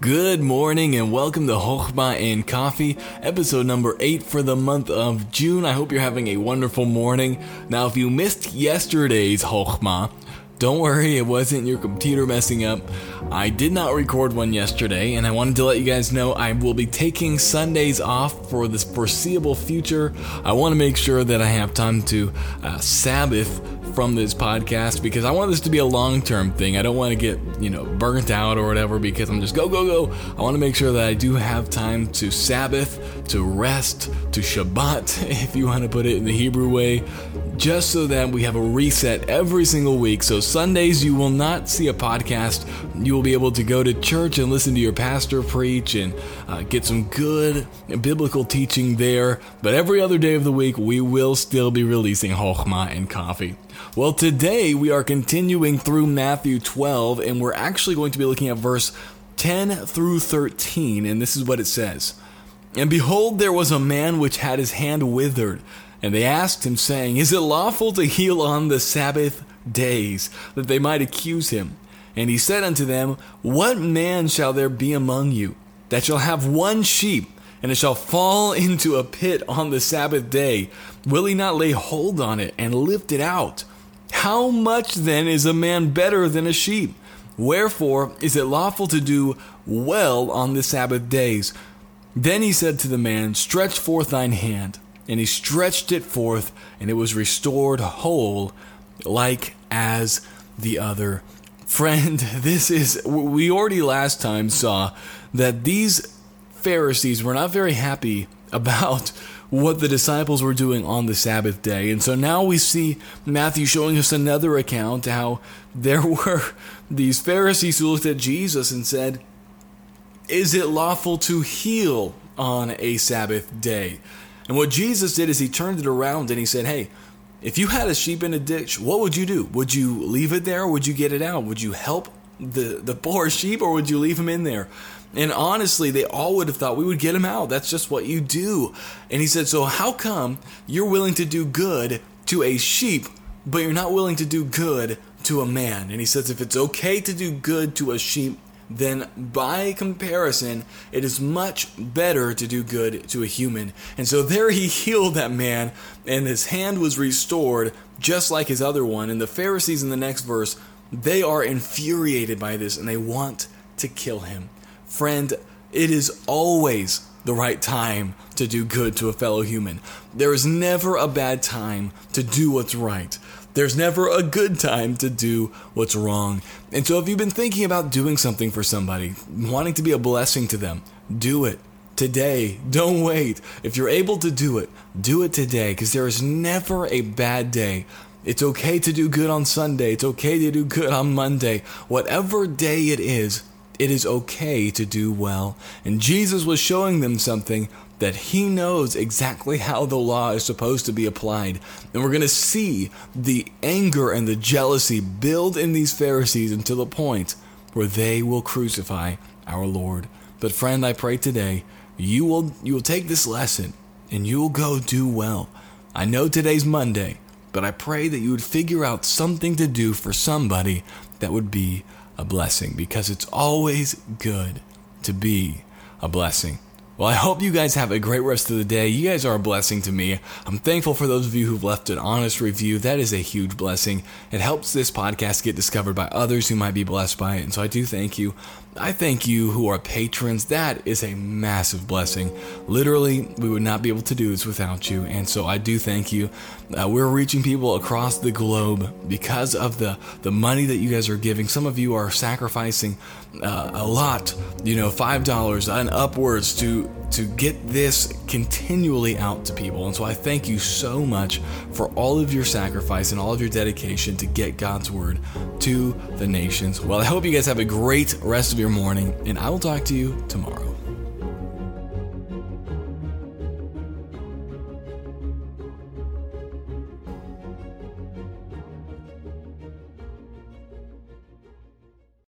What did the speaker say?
Good morning and welcome to Hochma and Coffee, episode number 8 for the month of June. I hope you're having a wonderful morning. Now, if you missed yesterday's Hochma, don't worry, it wasn't your computer messing up. I did not record one yesterday, and I wanted to let you guys know I will be taking Sundays off for this foreseeable future. I want to make sure that I have time to uh, Sabbath from this podcast because I want this to be a long term thing. I don't want to get, you know, burnt out or whatever because I'm just go, go, go. I want to make sure that I do have time to Sabbath, to rest, to Shabbat, if you want to put it in the Hebrew way, just so that we have a reset every single week. So Sundays, you will not see a podcast. You will be able to go to church and listen to your pastor preach and uh, get some good biblical teaching there. But every other day of the week, we will still be releasing Hochma and coffee. Well, today we are continuing through Matthew 12, and we're actually going to be looking at verse 10 through 13, and this is what it says. And behold, there was a man which had his hand withered. And they asked him, saying, Is it lawful to heal on the Sabbath days, that they might accuse him? And he said unto them, What man shall there be among you that shall have one sheep, and it shall fall into a pit on the Sabbath day? Will he not lay hold on it and lift it out? How much then is a man better than a sheep? Wherefore is it lawful to do well on the Sabbath days? Then he said to the man, Stretch forth thine hand. And he stretched it forth, and it was restored whole, like as the other. Friend, this is, we already last time saw that these Pharisees were not very happy about what the disciples were doing on the Sabbath day. And so now we see Matthew showing us another account how there were these Pharisees who looked at Jesus and said, Is it lawful to heal on a Sabbath day? And what Jesus did is he turned it around and he said, Hey, if you had a sheep in a ditch, what would you do? Would you leave it there would you get it out? Would you help the, the poor sheep or would you leave him in there? And honestly, they all would have thought we would get him out. That's just what you do. And he said, So how come you're willing to do good to a sheep, but you're not willing to do good to a man? And he says, If it's okay to do good to a sheep, then by comparison, it is much better to do good to a human. And so there he healed that man, and his hand was restored, just like his other one. And the Pharisees in the next verse, they are infuriated by this and they want to kill him. Friend, it is always the right time to do good to a fellow human. There is never a bad time to do what's right. There's never a good time to do what's wrong. And so, if you've been thinking about doing something for somebody, wanting to be a blessing to them, do it today. Don't wait. If you're able to do it, do it today because there is never a bad day. It's okay to do good on Sunday. It's okay to do good on Monday. Whatever day it is, it is okay to do well. And Jesus was showing them something that he knows exactly how the law is supposed to be applied. And we're going to see the anger and the jealousy build in these Pharisees until the point where they will crucify our Lord. But friend, I pray today you will you will take this lesson and you will go do well. I know today's Monday, but I pray that you would figure out something to do for somebody that would be a blessing because it's always good to be a blessing. Well, I hope you guys have a great rest of the day. You guys are a blessing to me. I'm thankful for those of you who've left an honest review. That is a huge blessing. It helps this podcast get discovered by others who might be blessed by it. And so I do thank you. I thank you who are patrons. That is a massive blessing. Literally, we would not be able to do this without you. And so I do thank you. Uh, we're reaching people across the globe because of the, the money that you guys are giving. Some of you are sacrificing uh, a lot, you know, $5 and upwards to get this continually out to people. And so I thank you so much for all of your sacrifice and all of your dedication to get God's word to the nations. Well, I hope you guys have a great rest of your morning, and I will talk to you tomorrow.